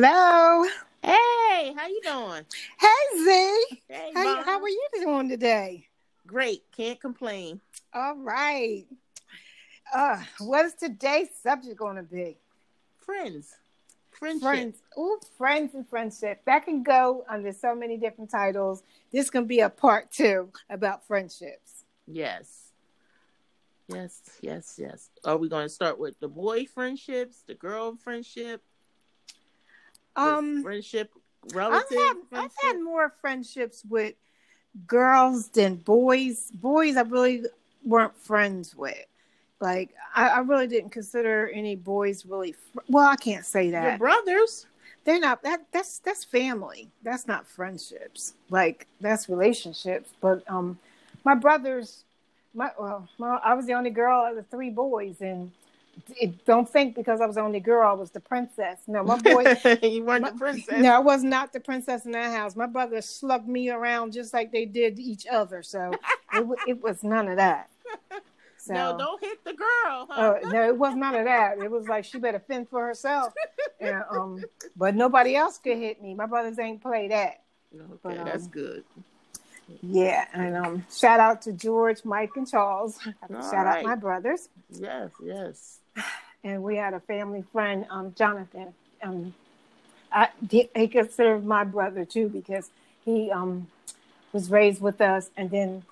Hello. Hey, how you doing? Hey Z. Hey, How, Mom. how are you doing today? Great. Can't complain. All right. Uh, what is today's subject going to be? Friends. Friendship. Friends. Ooh, friends and friendship. That can go under so many different titles. This can be a part two about friendships. Yes. Yes, yes, yes. Are we going to start with the boy friendships, the girl friendship, Um, friendship, I've relative had, I've had more friendships with girls than boys. Boys, I really weren't friends with. Like, I, I really didn't consider any boys really. Fr- well, I can't say that. Your brothers. they're not that that's that's family that's not friendships like that's relationships but um my brothers my well my, i was the only girl out of the three boys and it, don't think because i was the only girl i was the princess no my boy you weren't my- the princess. no i was not the princess in that house my brothers slugged me around just like they did each other so it, it was none of that so No, don't hit the girl. Huh? uh, no, it was none of that. It was like she better fend for herself. And, um, but nobody else could hit me. My brothers ain't play that. okay, but, that's um, good. Yeah, and um, shout out to George, Mike, and Charles. Shout right. out my brothers. Yes, yes. And we had a family friend, um, Jonathan. Um, I, he, considered my brother too because he um was raised with us. And then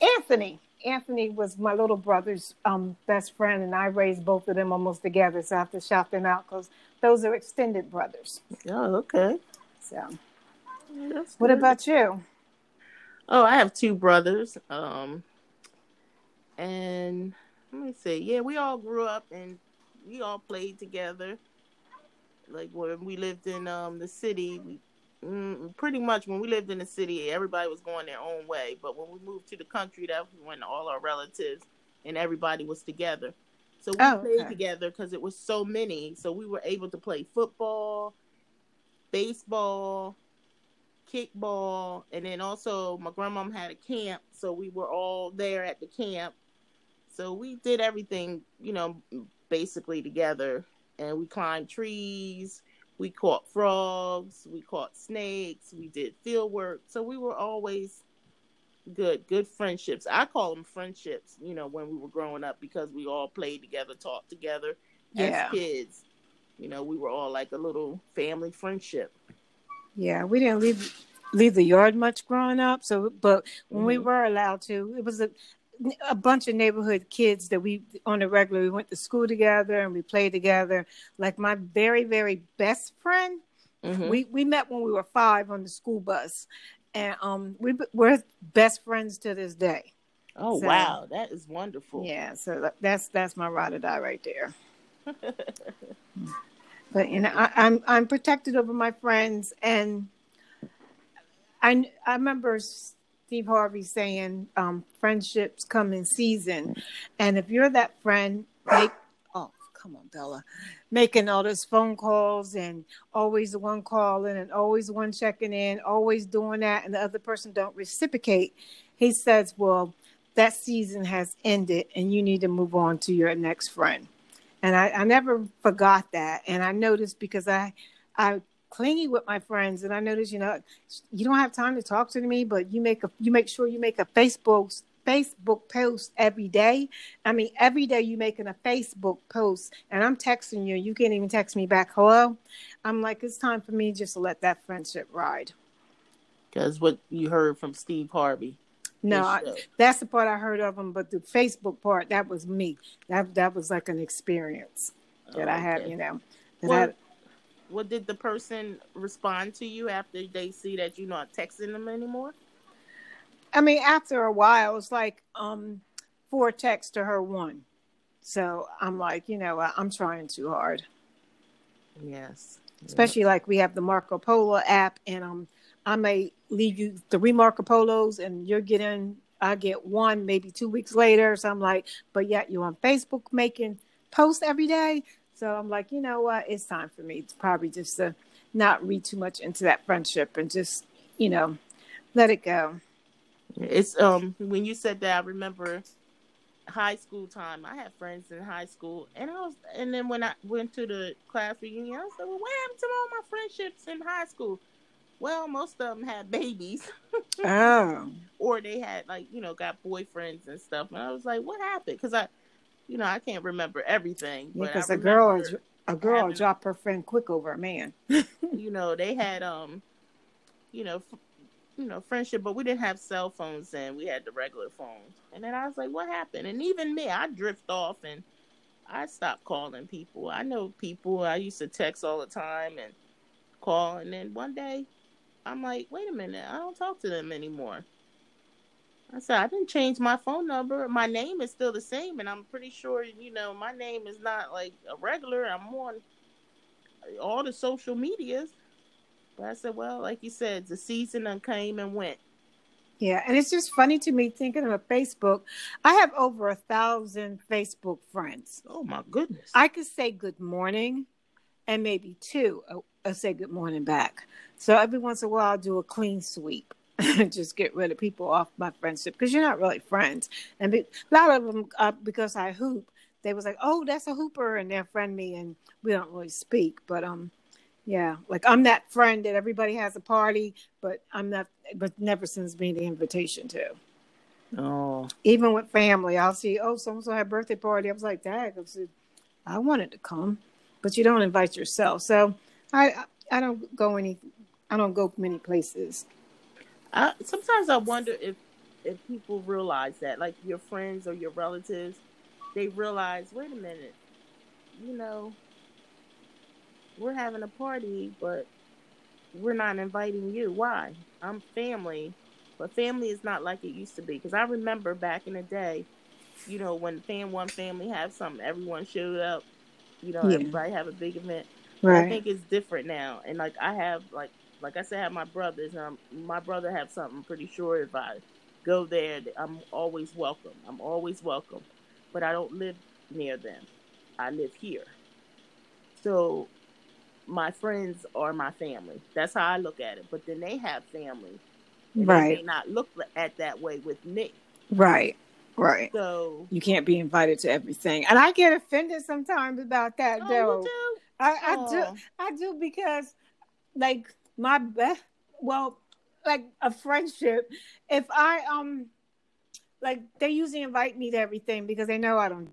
Anthony. Anthony was my little brother's um, best friend, and I raised both of them almost together. So I have to shout them out because those are extended brothers. Oh, okay. So, That's what good. about you? Oh, I have two brothers. Um, and let me see. Yeah, we all grew up and we all played together. Like when we lived in um the city, we mm, pretty much when we lived in the city, everybody was going their own way. But when we moved to the country, that was when all our relatives and everybody was together. So we Oh, played okay. together because it was so many. So we were able to play football, baseball, kickball, and then also my grandmom had a camp, so we were all there at the camp. So we did everything, you know, basically together, and we climbed trees, we caught frogs, we caught snakes, we did field work. So we were always good, good friendships. I call them friendships, you know, when we were growing up because we all played together, talked together Yeah. as kids. You know, we were all like a little family friendship. Yeah, we didn't leave leave the yard much growing up. So, but when we Mhm. were allowed to, it was a a bunch of neighborhood kids that we on a regular we went to school together and we played together. Like my very very best friend, Mhm. we we met when we were five on the school bus, and um we we're best friends to this day. Oh So- wow, that is wonderful. Yeah, so that's that's my ride or die right there. but you know, I, I'm I'm protected over my friends, and I I remember Steve Harvey saying, um, "Friendships come in season," and if you're that friend, make oh come on, Bella, making all those phone calls and always the one calling and always one checking in, always doing that, and the other person don't reciprocate. He says, "Well." That season has ended, and you need to move on to your next friend and I, I never forgot that. And I noticed because I I clingy with my friends, and I noticed you know you don't have time to talk to me, but you make a you make sure you make a Facebook Facebook post every day. I mean, every day you making a Facebook post, and I'm texting you. You can't even text me back. Hello, I'm like it's time for me just to let that friendship ride. Because what you heard from Steve Harvey. No, I, that's the part I heard of him, but the Facebook part that was me. That that was like an experience that I oh, had, Okay. you know. That Well, I, What did the person respond to you after they see that you're not texting them anymore? I mean, after a while, it's like um, four texts to her one. So I'm like, you know, I'm trying too hard. Yes. Especially like we have the Marco Polo app, and um, I may leave you three Marco Polos, and you're getting, I get one maybe two weeks later. So I'm like, but yet you're on Facebook making posts every day. So I'm like, you know what? It's time for me to probably just to not read too much into that friendship and just, you know, let it go. It's um when you said that I remember high school time. I had friends in high school, and I was, and then when I went to the class reunion, I said, "Well, what happened to all my friendships in high school?" Well, most of them had babies. oh. Or they had like you know got boyfriends and stuff, and I was like, "What happened?" Because I, you know, I can't remember everything. Yeah, because a girl, a girl having, drop her friend quick over a man. you know, they had um, you know, f- you know, friendship, but we didn't have cell phones then. We had the regular phones. And then I was like, what happened? And even me, I drift off and I stopped calling people. I know people. I used to text all the time and call. And then one day, I'm like, wait a minute, I don't talk to them anymore. I said, I didn't change my phone number. My name is still the same. And I'm pretty sure, you know, my name is not like a regular. I'm on all the social medias. But I said, well, like you said, the season and came and went. Yeah, and it's just funny to me thinking of Facebook. I have over a thousand Facebook friends. Oh my goodness! I could say good morning, and maybe two. I uh, say good morning back. So every once in a while, I'll do a clean sweep. just get rid of people off my friendship because you're not really friends. And be, a lot of them, uh, because I hoop, they was like, "Oh, that's a hooper," and they're friend me, and we don't really speak. But um, yeah, like I'm that friend that everybody has a party, but I'm not, but never sends me the invitation to. Oh, even with family, I'll see. Oh, so and so had a birthday party. I was like, Dad, I, said, I wanted to come, but you don't invite yourself. So I, I don't go any, I don't go many places. I, sometimes I wonder if, if people realize that, like your friends or your relatives, they realize, wait a minute, you know, we're having a party, but we're not inviting you. Why? I'm family, but family is not like it used to be. Because I remember back in the day, you know, when Fan One Family have something, everyone showed up. You know, yeah. everybody have a big event. Right. I think it's different now, and like I have, like like I said, I have my brothers. Um, my brother have something. I'm pretty sure if I go there, I'm always welcome. I'm always welcome, but I don't live near them. I live here. So my friends are my family. That's how I look at it. But then they have family. right. They may not look at that way with me. Right. Right. So you can't be invited to everything. And I get offended sometimes about that oh, though. I, I do I do because like my best well like a friendship if I um like they usually invite me to everything because they know I don't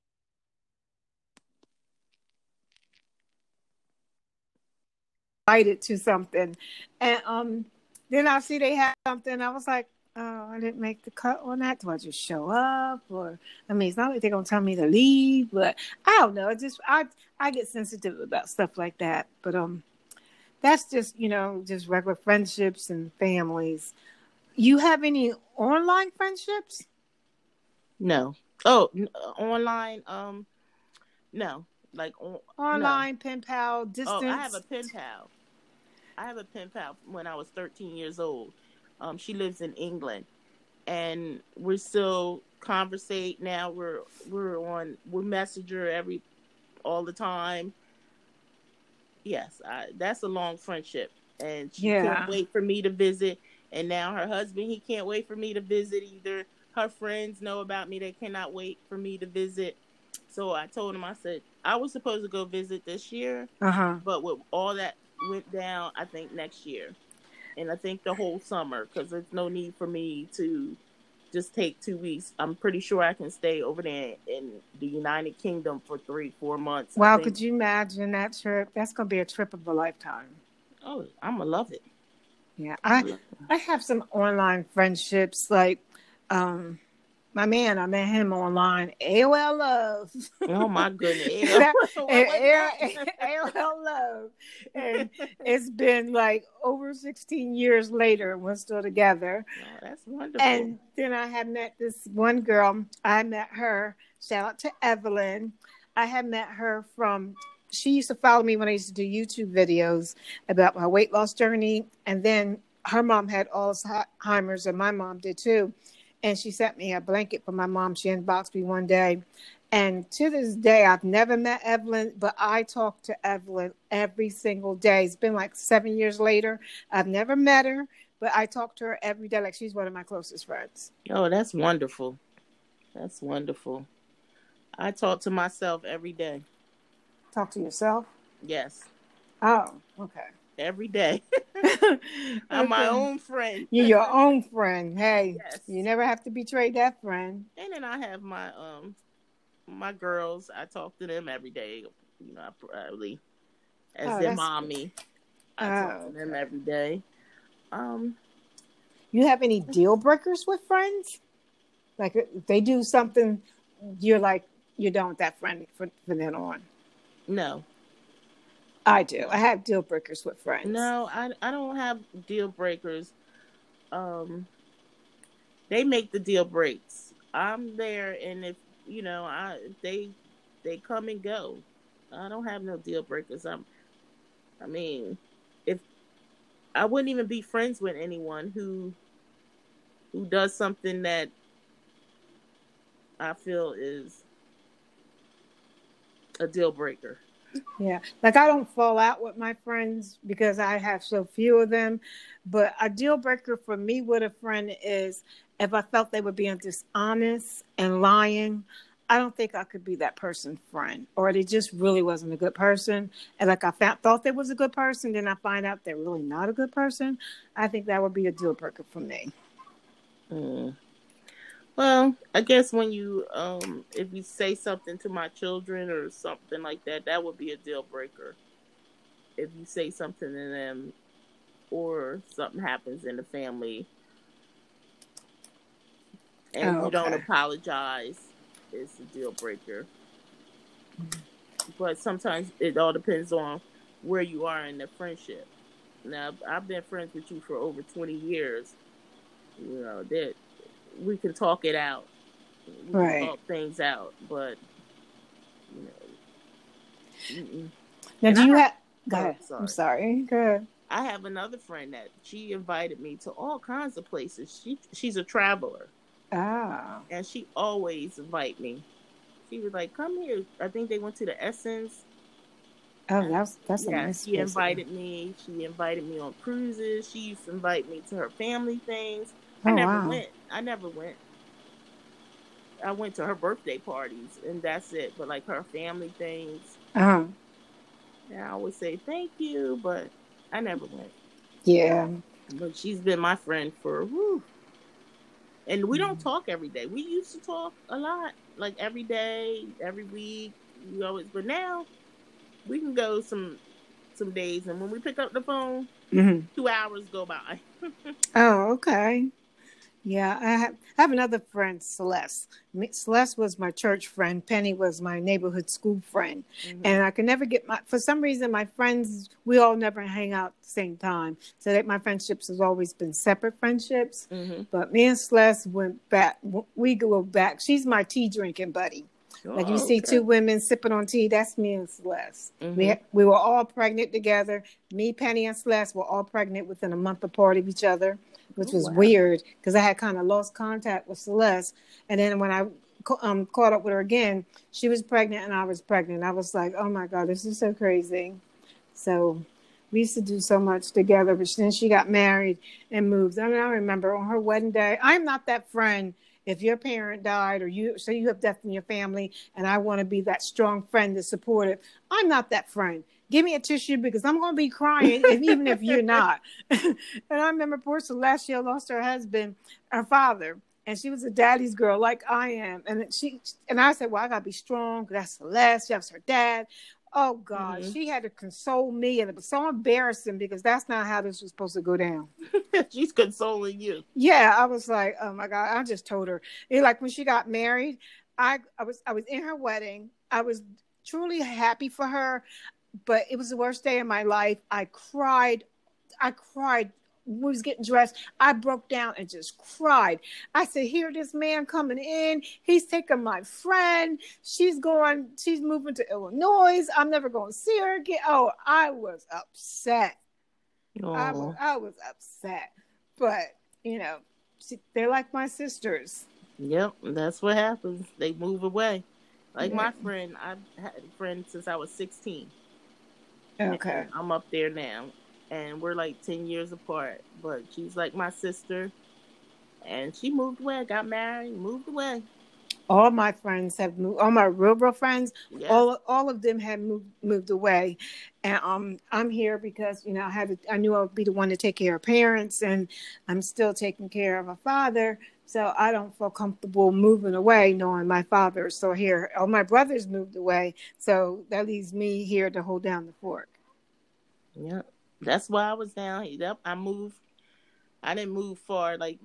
invited to something, and um, then I see they had something. I was like, oh, I didn't make the cut on that. Do I just show up, or I mean, it's not like they're gonna tell me to leave, but I don't know. It just I I get sensitive about stuff like that, but um, that's just you know just regular friendships and families. You have any online friendships? No. Oh, uh, online. Um, no. Like on, online no. pen pal distance. Oh, I have a pen pal. I have a pen pal when I was 13 years old. Um, she lives in England, and we're still conversate now. We're we're on we're messenger every all the time. Yes, I, that's a long friendship, and she yeah. can't wait for me to visit. And now her husband, he can't wait for me to visit either. Her friends know about me; they cannot wait for me to visit. So I told him, I said I was supposed to go visit this year, uh-huh. but with all that went down, I think next year, and I think the whole summer because there's no need for me to just take two weeks. I'm pretty sure I can stay over there in the United Kingdom for three, four months. Wow, could you imagine that trip? That's gonna be a trip of a lifetime. Oh, I'm gonna love it. Yeah, I I have some online friendships like um my man, I met him online. AOL Love. Oh my goodness. AOL Love. And it's been like over 16 years later, we're still together. Oh, that's wonderful. And then I had met this one girl. I met her. Shout out to Evelyn. I had met her from she used to follow me when I used to do YouTube videos about my weight loss journey. And then her mom had Alzheimer's, and my mom did too and she sent me a blanket for my mom. She inboxed me one day. And to this day, I've never met Evelyn, but I talk to Evelyn every single day. It's been like seven years later. I've never met her, but I talk to her every day like she's one of my closest friends. Oh, that's wonderful. That's wonderful. I talk to myself every day. Talk to yourself? Yes. Oh, okay. Every day. I'm my own friend. You're your own friend. Hey, Yes. you never have to betray that friend. And then I have my um my girls. I talk to them every day. You know, I probably as Oh, their mommy. I talk Oh, to them every day. Um, You have any deal breakers with friends? Like if they do something, you're like you don't that friend for, from then on. no, I do. I have deal breakers with friends. no, I I don't have deal breakers. Um, they make the deal breaks. I'm there, and if you know, I they they come and go. I don't have no deal breakers. I'm. I mean, if I wouldn't even be friends with anyone who who does something that I feel is a deal breaker. Yeah, like I don't fall out with my friends because I have so few of them. But a deal breaker for me with a friend is if I felt they were being dishonest and lying. I don't think I could be that person's friend, or they just really wasn't a good person. And like I found, thought they was a good person, then I find out they're really not a good person. I think that would be a deal breaker for me. Mm. Well, I guess when you um if you say something to my children or something like that, that would be a deal breaker. If you say something to them or something happens in the family and Oh, you don't apologize, it's a deal breaker. But sometimes it all depends on where you are in the friendship. Now, I've been friends with you for over 20 years. You know, that we can talk it out. We Right. talk things out, but you know. mm-mm. Now, And do I you have-? Go Oh, ahead. sorry. I'm sorry. Go ahead. I have another friend that she invited me to all kinds of places. She she's a traveler. Ah, and she always invite me. She was like, "Come here." I think they went to the Essence. oh, that's that's a yeah, nice. she invited me. She invited me on cruises. She used to invite me to her family things. Oh I never wow. went. I never went. I went to her birthday parties, and that's it. But like her family things, Uh-huh. and I always say thank you, but I never went. Yeah. But she's been my friend for whew. And we don't Mhm. talk every day. We used to talk a lot, like every day, every week. We always, but now we can go some some days, and when we pick up the phone, hmm two hours go by. Oh, okay. Yeah, I have, I have another friend, Celeste. Celeste was my church friend. Penny was my neighborhood school friend. Mhm. And I can never get my, for some reason, my friends, we all never hang out at the same time. So that my friendships has always been separate friendships. Mhm. But me and Celeste went back, we go back. She's my tea drinking buddy. Like you Oh, see okay. two women sipping on tea, that's me and Celeste. We Mhm. had, we were all pregnant together. Me, Penny, and Celeste were all pregnant within a month apart of each other, which Oh, was wow. weird because I had kind of lost contact with Celeste. And then when I um, caught up with her again, she was pregnant and I was pregnant. I was like, oh my god, this is so crazy. So we used to do so much together. But then she got married and moved. I mean, I remember on her wedding day. I'm not that friend. If your parent died, or you so you have death in your family, and I want to be that strong friend to support it, I'm not that friend. Give me a tissue because I'm going to be crying, if, even if you're not. and I remember poor Celeste lost her husband, her father, and she was a daddy's girl like I am. And she and I said, "Well, I got to be strong. That's Celeste. She has her dad." Oh God, Mhm. she had to console me, and it was so embarrassing because that's not how this was supposed to go down. She's consoling you. Yeah, I was like, oh my god, I just told her. It, like when she got married, I I was I was in her wedding. I was truly happy for her, but it was the worst day of my life. I cried. I cried. We was getting dressed. I broke down and just cried. I said, "Here, this man coming in. He's taking my friend. She's going. She's moving to Illinois. I'm never going to see her again." Oh, I was upset. I was, I was upset, but you know, she, they're like my sisters. yep. That's what happens. They move away. Like my friend, I've had a friend since I was sixteen. Okay. I'm up there now, and we're like ten years apart. But she's like my sister, and she moved away, got married, moved away. all my friends have moved. All my real, real friends, Yes. all all of them have moved moved away, and um, I'm here because you know I had to, I knew I would be the one to take care of parents, and I'm still taking care of a father. So I don't feel comfortable moving away, knowing my father is still here. All my brothers moved away, so that leaves me here to hold down the fort. Yep. That's why I was down here. Yep. I moved. I didn't move far. Like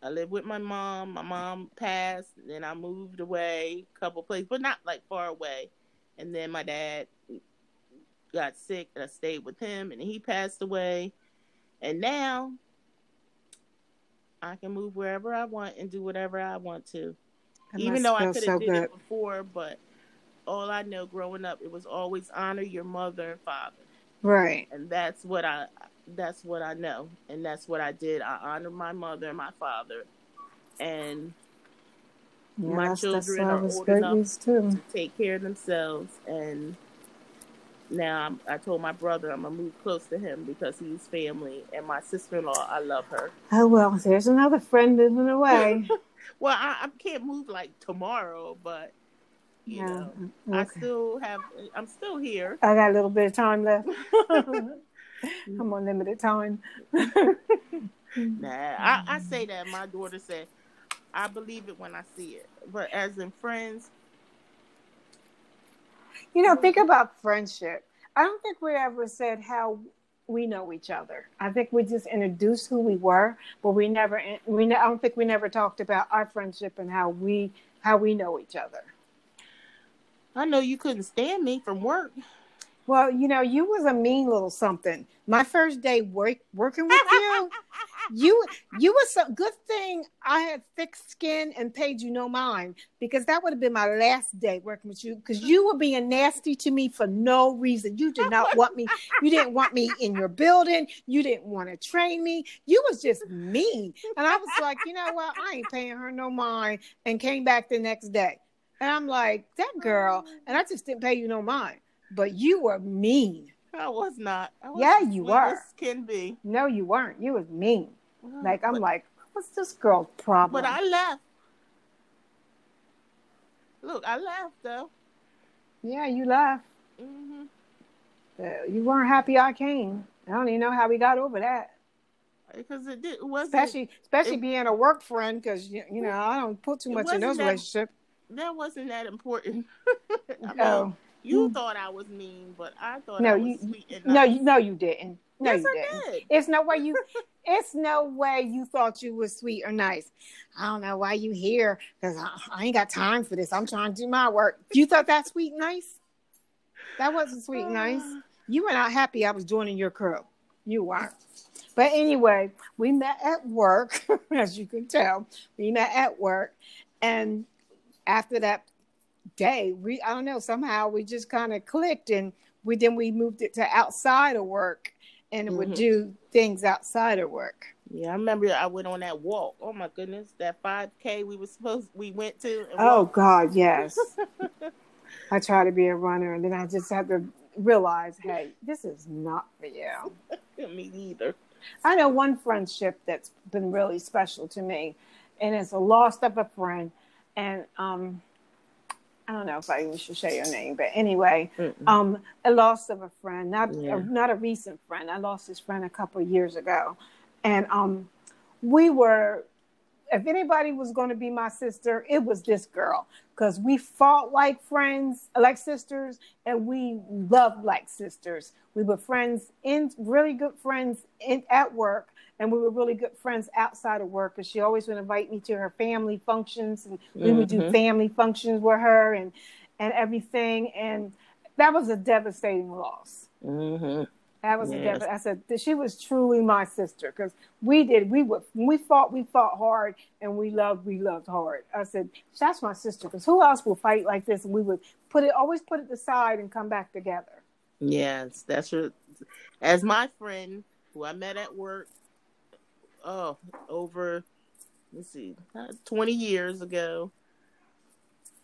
I lived with my mom. My mom passed. Then I moved away a couple places, but not like far away. And then my dad got sick, and I stayed with him, and he passed away. And now I can move wherever I want and do whatever I want to. That Even though I could so have did good. it before, but all I know growing up, it was always honor your mother and father Right. and that's what I that's what I know, and that's what I did. I honored my mother and my father, and Yeah, My children are old enough. to. take care of themselves. And now I'm, I told my brother I'm gonna move close to him because he's family, and my sister in law. I love her. Oh well, there's another friend moving away. Well, I, I can't move like tomorrow, but you Yeah, know, I still have. I'm still here. I got a little bit of time left. I'm on limited time. Nah, I, I say that. My daughter said, I believe it when I see it. But as in friends, You know, think about friendship. I don't think we ever said how we know each other. I think we just introduced who we were, but we never. We I don't think we never talked about our friendship and how we how we know each other. I know you couldn't stand me from work. Well, you know, you was a mean little something. My first day work working with you, you you was a good thing I had thick skin and paid you no mind because that would have been my last day working with you because you were being nasty to me for no reason. You did not want me. You didn't want me in your building. You didn't want to train me. You was just mean, and I was like, you know what? I ain't paying her no mind, and came back the next day, and I'm like that girl, and I just didn't pay you no mind, but you were mean. I was not. I was Yeah, you were. Can be. No, you weren't. You was mean. Like I'm but, like, what's this girl's problem? but I left. Look, I left though. yeah, you left. hmm Uh, you weren't happy I came. I don't even know how we got over that. Because it did. Wasn't. Especially, especially it- being a work friend, because you, you know I don't put too much in those that- relationships. that wasn't that important. Mean, Oh you Mm. thought I was mean, but I thought No, I was you- sweet and no, you, no, you didn't. No, yes, you didn't. did. It's no way you. It's no way you thought you was sweet or nice. I don't know why you here because I, I ain't got time for this. I'm trying to do my work. You thought that sweet and nice? That wasn't sweet and nice. You were not happy I was joining your crew. You weren't. But anyway, we met at work, as you can tell. We met at work. And after that day, we I don't know, somehow we just kind of clicked and we then we moved it to outside of work and it would do things outside of work. Yeah, I remember I went on that walk. Oh my goodness, that 5K we were supposed we went to. Oh walked. God, yes. I try to be a runner and then I just have to realize, hey, this is not for you. Me either. I know one friendship that's been really special to me, and it's a loss of a friend. And um, I don't know if I even should say your name, but anyway, Mm-mm. um, a loss of a friend, not Yeah. a, not a recent friend. I lost this friend a couple of years ago, and um, we were. If anybody was going to be my sister, it was this girl because we fought like friends, like sisters, and we loved like sisters. We were friends in really good friends in, at work, and we were really good friends outside of work. Because she always would invite me to her family functions, and we would do Mhm. family functions with her, and and everything. And that was a devastating loss. hmm That was a Yes. dev- I said she was truly my sister because we did we would when we fought we fought hard and we loved we loved hard. I said that's my sister because who else will fight like this? And we would put it always put it aside and come back together. Yes, that's what. As my friend who I met at work, oh, over let's see, uh, twenty years ago.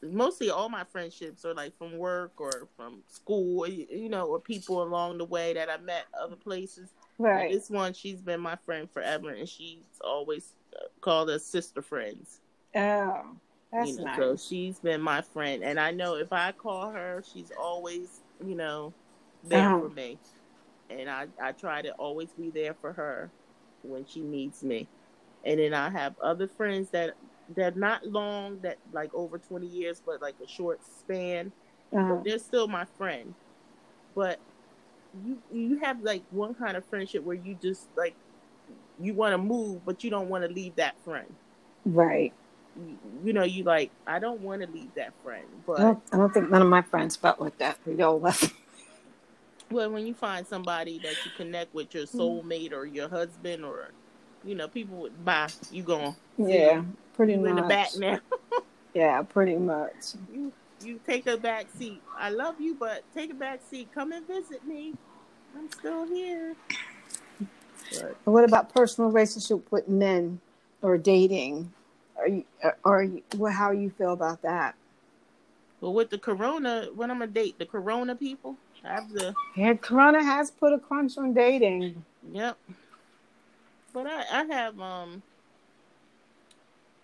Mostly all my friendships are like from work or from school, you know, or people along the way that I met other places. Right. This one, she's been my friend forever, and she's always uh, called us sister friends. Oh. That's you know, nice. so she's been my friend, and I know if I call her, she's always, you know, there for me, and I I try to always be there for her when she needs me, and then I have other friends that that not long, that like over twenty years, but like a short span, Uh-huh. but they're still my friend. But you you have like one kind of friendship where you just like you want to move, but you don't want to leave that friend. Right. You, you know, you like I don't want to leave that friend, but I don't, I don't think none of my friends felt like that. We all left. Well, when you find somebody that you connect with, your mm-hmm. soulmate or your husband or you know, people would buy you going Yeah, pretty much. in the back now. Yeah, pretty much. you you take a back seat. I love you, but take a back seat. Come and visit me. I'm still here. But what about personal relationship with men or dating? Are you, or you, well, how you feel about that? Well, with the corona, when I'm gonna date the corona people, The Yeah, Corona has put a crunch on dating. yep. But I, I have um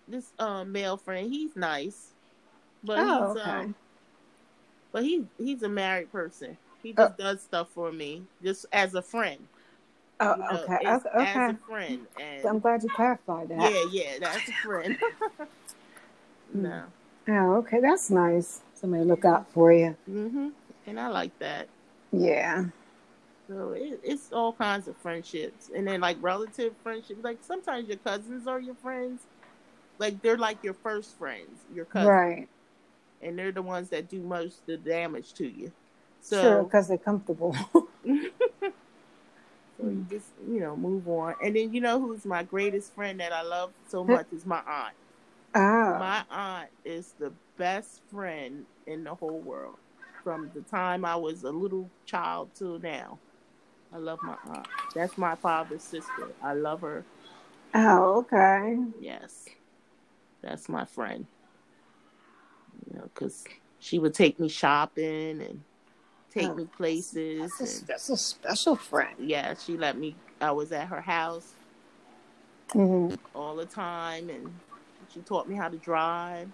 this um male friend. He's nice, but Oh, he's okay. um, but he he's a married person. He Oh. just does stuff for me, just as a friend. Oh, you know, okay, okay, As a friend, and I'm glad you clarified that. yeah, yeah, that's a friend. Hmm. no. Oh, okay, that's nice. Somebody look out for you. Mhm. And I like that. Yeah. So it, it's all kinds of friendships, and then like relative friendships. Like sometimes your cousins are your friends, like they're like your first friends, your cousins, Right. and they're the ones that do most of the damage to you. sure, So, because they're comfortable. so you just you know move on, and then you know who's my greatest friend that I love so much is my aunt. oh. My aunt is the best friend in the whole world. From the time I was a little child till now, I love my aunt. That's my father's sister. I love her. oh, okay. Yes, that's my friend. You know, because she would take me shopping and take Oh, me places. That's a, And, that's a special friend. yeah, she let me. I was at her house hmm all the time, and she taught me how to drive.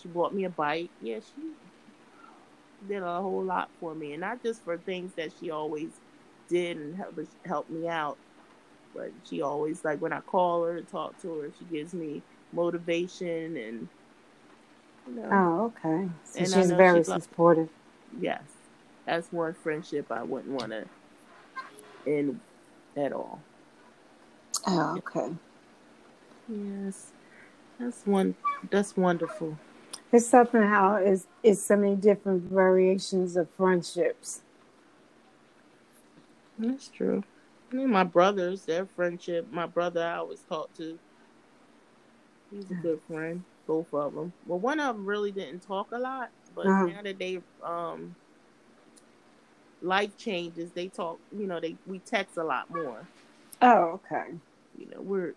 She bought me a bike. Yeah, she did a whole lot for me, and not just for things that she always did and help help me out, but she always like when I call her and talk to her, she gives me motivation and you know, Oh, okay. So And she's very she supportive. yes, that's one friendship I wouldn't want to end at all. Oh, okay. Yes, that's one. That's wonderful. It's something how is is so many different variations of friendships. That's true. I mean, my brothers, their friendship. My brother, I always talk to. He's a good friend. Both of them. Well, one of them really didn't talk a lot, but Uh-huh. now that they um life changes, they talk. You know, they we text a lot more. Oh, okay. You know, we're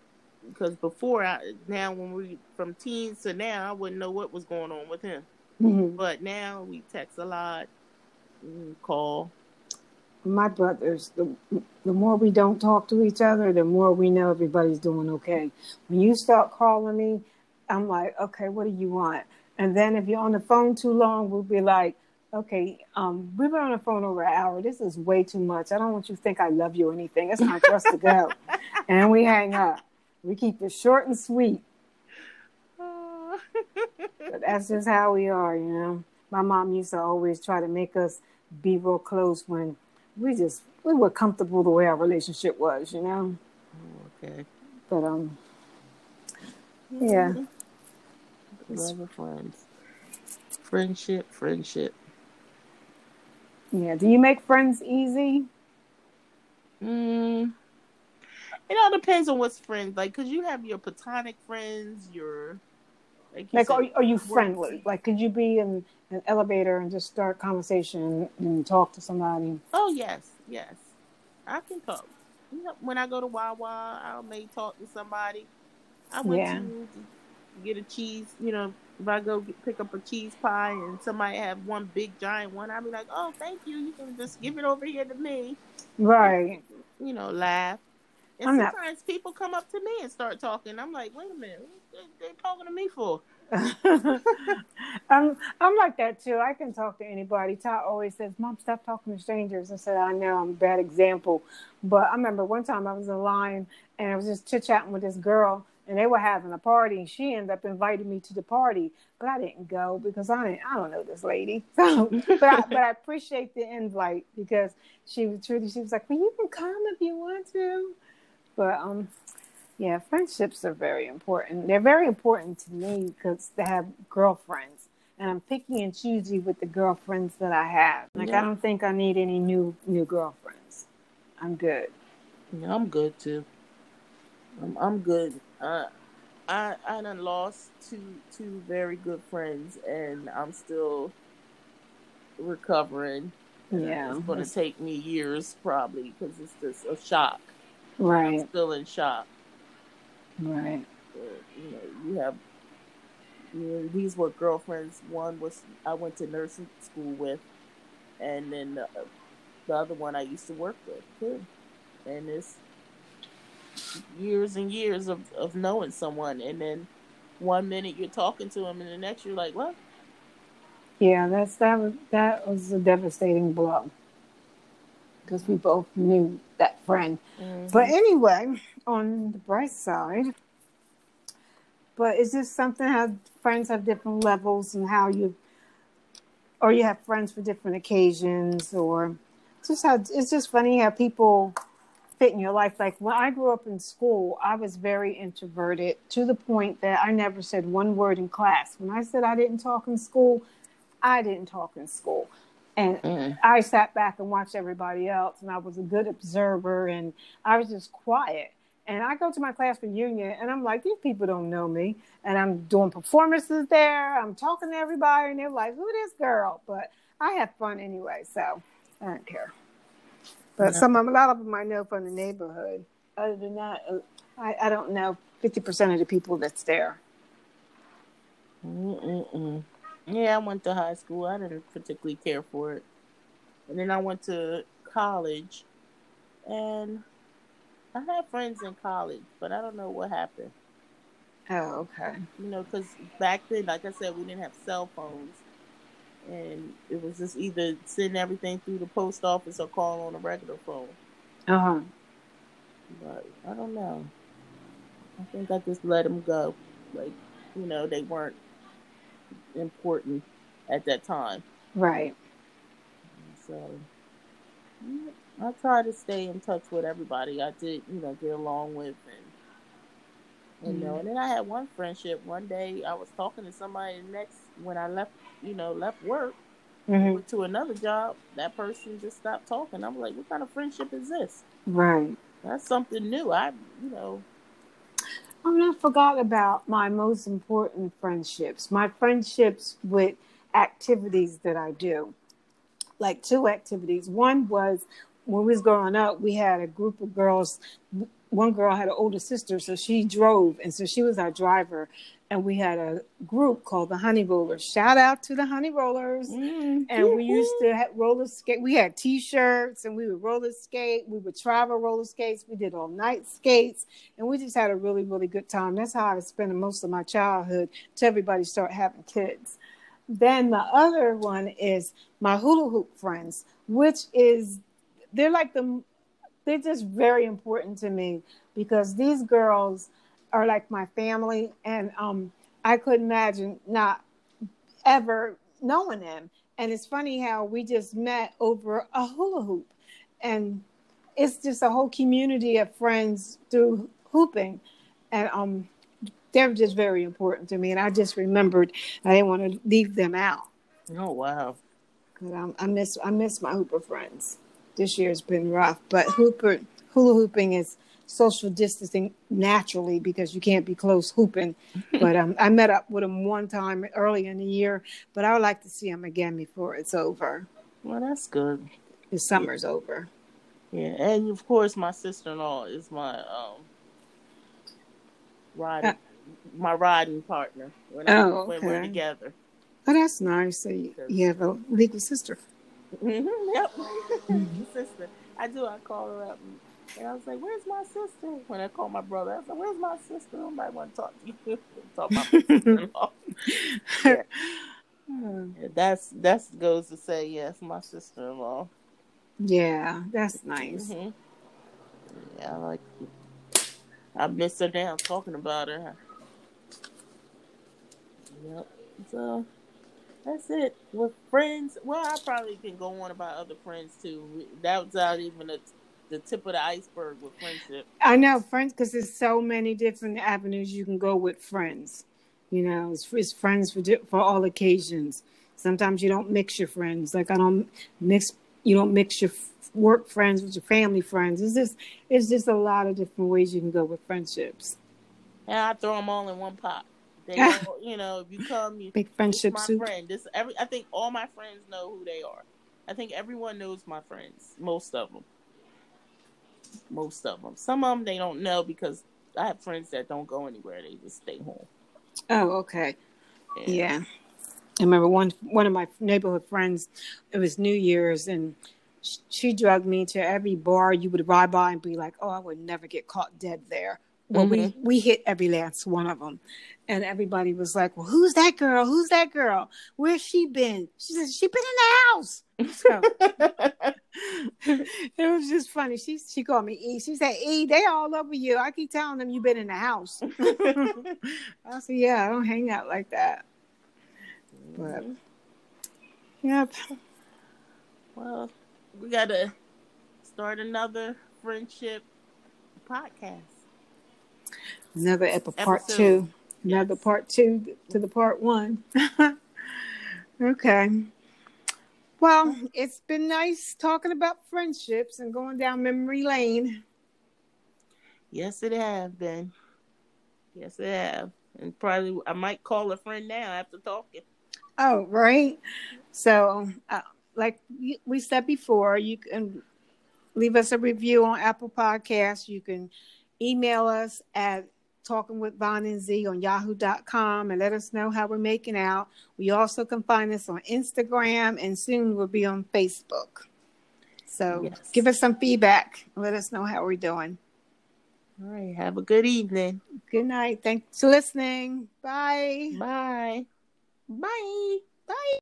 because before I now when we from teens to now, I wouldn't know what was going on with him. hmm But now we text a lot, call. My brothers, the the more we don't talk to each other, the more we know everybody's doing okay. When you start calling me, I'm like, okay, what do you want? And then if you're on the phone too long, we'll be like, okay, um, we've been on the phone over an hour. This is way too much. I don't want you to think I love you or anything. It's time for us to go. And we hang up. We keep it short and sweet. But that's just how we are, you know. My mom used to always try to make us be real close when we just we were comfortable the way our relationship was, you know. okay. But um, Yeah. Love of friends. Friendship, friendship. yeah. Do you make friends easy? Mm. It all depends on what's friends like, cause you have your platonic friends, your like, you Like, said, are are you friendly? Like, could you be in an elevator and just start conversation and talk to somebody? Oh yes, yes, I can talk. You know, when I go to Wawa, I may talk to somebody. I went Yeah. to get a cheese. You know, if I go get, pick up a cheese pie and somebody have one big giant one, I'll be like, "Oh, thank you. You can just give it over here to me." Right. You know, laugh. And I'm not- sometimes people come up to me and start talking. I'm like, "Wait a minute, they, they talking to me for? I'm I'm like that too. I can talk to anybody. Todd always says, "Mom, stop talking to strangers." I said, "I know I'm a bad example," but I remember one time I was in line and I was just chit chatting with this girl, and they were having a party, and she ended up inviting me to the party, but I didn't go because I didn't. I don't know this lady, so but I, but I appreciate the invite because she was truly. She was like, "Well, you can come if you want to," but um, yeah, friendships are very important. They're very important to me because they have girlfriends, and I'm picky and choosy with the girlfriends that I have. Like yeah. I don't think I need any new new girlfriends. I'm good. Yeah, I'm good too. I'm, I'm good. Uh, I I done lost two two very good friends, and I'm still recovering. Yeah, it's going to take me years probably because it's just a shock. Right, I'm still in shock. Right. you know, you have you know, these were girlfriends. One was I went to nursing school with, and then the, the other one I used to work with too. And it's years and years of, of knowing someone, and then one minute you're talking to them, and the next you're like, "What?" Yeah, that's that was that was a devastating blow because we both knew that friend. Mm-hmm. But anyway, on the bright side, but it's just something how friends have different levels and how you, or you have friends for different occasions, or just how it's just funny how people fit in your life. Like when I grew up in school, I was very introverted to the point that I never said one word in class. When I said I didn't talk in school, I didn't talk in school. And mm. I sat back and watched everybody else, and I was a good observer, and I was just quiet. And I go to my class reunion, and I'm like, these people don't know me. And I'm doing performances there. I'm talking to everybody, and they're like, who this girl? But I have fun anyway, so I don't care. But some a lot of them I know from the neighborhood. Other than that, uh, I, I don't know 50% of the people that's there. Mm-mm-mm. Yeah, I went to high school. I didn't particularly care for it. And then I went to college, and I had friends in college, but I don't know what happened. Oh, okay. You know, because back then, like I said, we didn't have cell phones, and it was just either sending everything through the post office or calling on a regular phone. Uh huh. But I don't know. I think I just let them go. Like, you know, they weren't important at that time. Right. So I try to stay in touch with everybody I did, you know, get along with and you mm-hmm. know, and then I had one friendship. One day I was talking to somebody next when I left, you know, left work mm-hmm. to another job. That person just stopped talking. I'm like, what kind of friendship is this? Right. That's something new. I, you know, I'm not forgot about my most important friendships. My friendships with activities that I do. Like two activities. One was when we was growing up, we had a group of girls. One girl had an older sister, so she drove, and so she was our driver and we had a group called the Honey Rollers. Shout out to the Honey Rollers. Mm, and we used to have roller skate. We had T-shirts, and we would roller skate. We would travel roller skates. We did all night skates, and we just had a really, really good time. That's how I was spending most of my childhood till everybody started having kids. Then the other one is my hula hoop friends, which is they're like the they're just very important to me because these girls are like my family, and um, I couldn't imagine not ever knowing them. And it's funny how we just met over a hula hoop, and it's just a whole community of friends through hooping, and um, they're just very important to me. And I just remembered I didn't want to leave them out. Oh wow! Cause I miss I miss my hooper friends. This year's been rough, but hooper hula hooping is social distancing naturally because you can't be close hooping. but um, I met up with him one time early in the year, but I would like to see him again before it's over. Well, that's good. The summer's yeah. over. Yeah, and of course, my sister in law is my um riding uh, my riding partner when, I, oh, okay. when we're together. Oh, that's nice. So you, you have a legal sister. Mm-hmm, yep, sister. I do. I call her up. And, and I was like, "Where's my sister?" When I called my brother, I was like, "Where's my sister?" Nobody want to talk to you. talk my sister-in-law. yeah. yeah, that's that's goes to say yes, my sister-in-law. Yeah, that's nice. Mm-hmm. Yeah, I like. I miss her now talking about her. Yep. So that's it. With friends, well, I probably can go on about other friends too. That was not even a, the tip of the iceberg with friendship. I know friends because there's so many different avenues you can go with friends. You know, it's, it's friends for for all occasions. Sometimes you don't mix your friends. Like I don't mix. You don't mix your work friends with your family friends. It's just it's just a lot of different ways you can go with friendships. And I throw them all in one pot. They all, you know, if you come, you big friendship my soup. friend. This every I think all my friends know who they are. I think everyone knows my friends. Most of them. Most of them. Some of them they don't know because I have friends that don't go anywhere. They just stay home. Oh, okay. Yeah. yeah. I remember one one of my neighborhood friends. It was New Year's, and she drugged me to every bar you would ride by and be like, "Oh, I would never get caught dead there." Well, mm-hmm. we we hit every last one of them, and everybody was like, "Well, who's that girl? Who's that girl? Where's she been?" She said, "She been in the house." So, it was just funny. She she called me E. She said, "E, they all over you. I keep telling them you been in the house." I said, "Yeah, I don't hang out like that." But mm-hmm. yep. Well, we gotta start another friendship podcast. Another episode, part two. Another yes. part two to the part one. okay. Well, it's been nice talking about friendships and going down memory lane. Yes, it have been. Yes, it have. And probably I might call a friend now after talking. Oh, right. So, uh, like we said before, you can leave us a review on Apple Podcasts. You can email us at talking with Von and Z on yahoo.com and let us know how we're making out. We also can find us on Instagram and soon we'll be on Facebook. So yes. give us some feedback. Let us know how we're doing. All right. Have a good evening. Good night. Thanks for listening. Bye. Bye. Bye. Bye.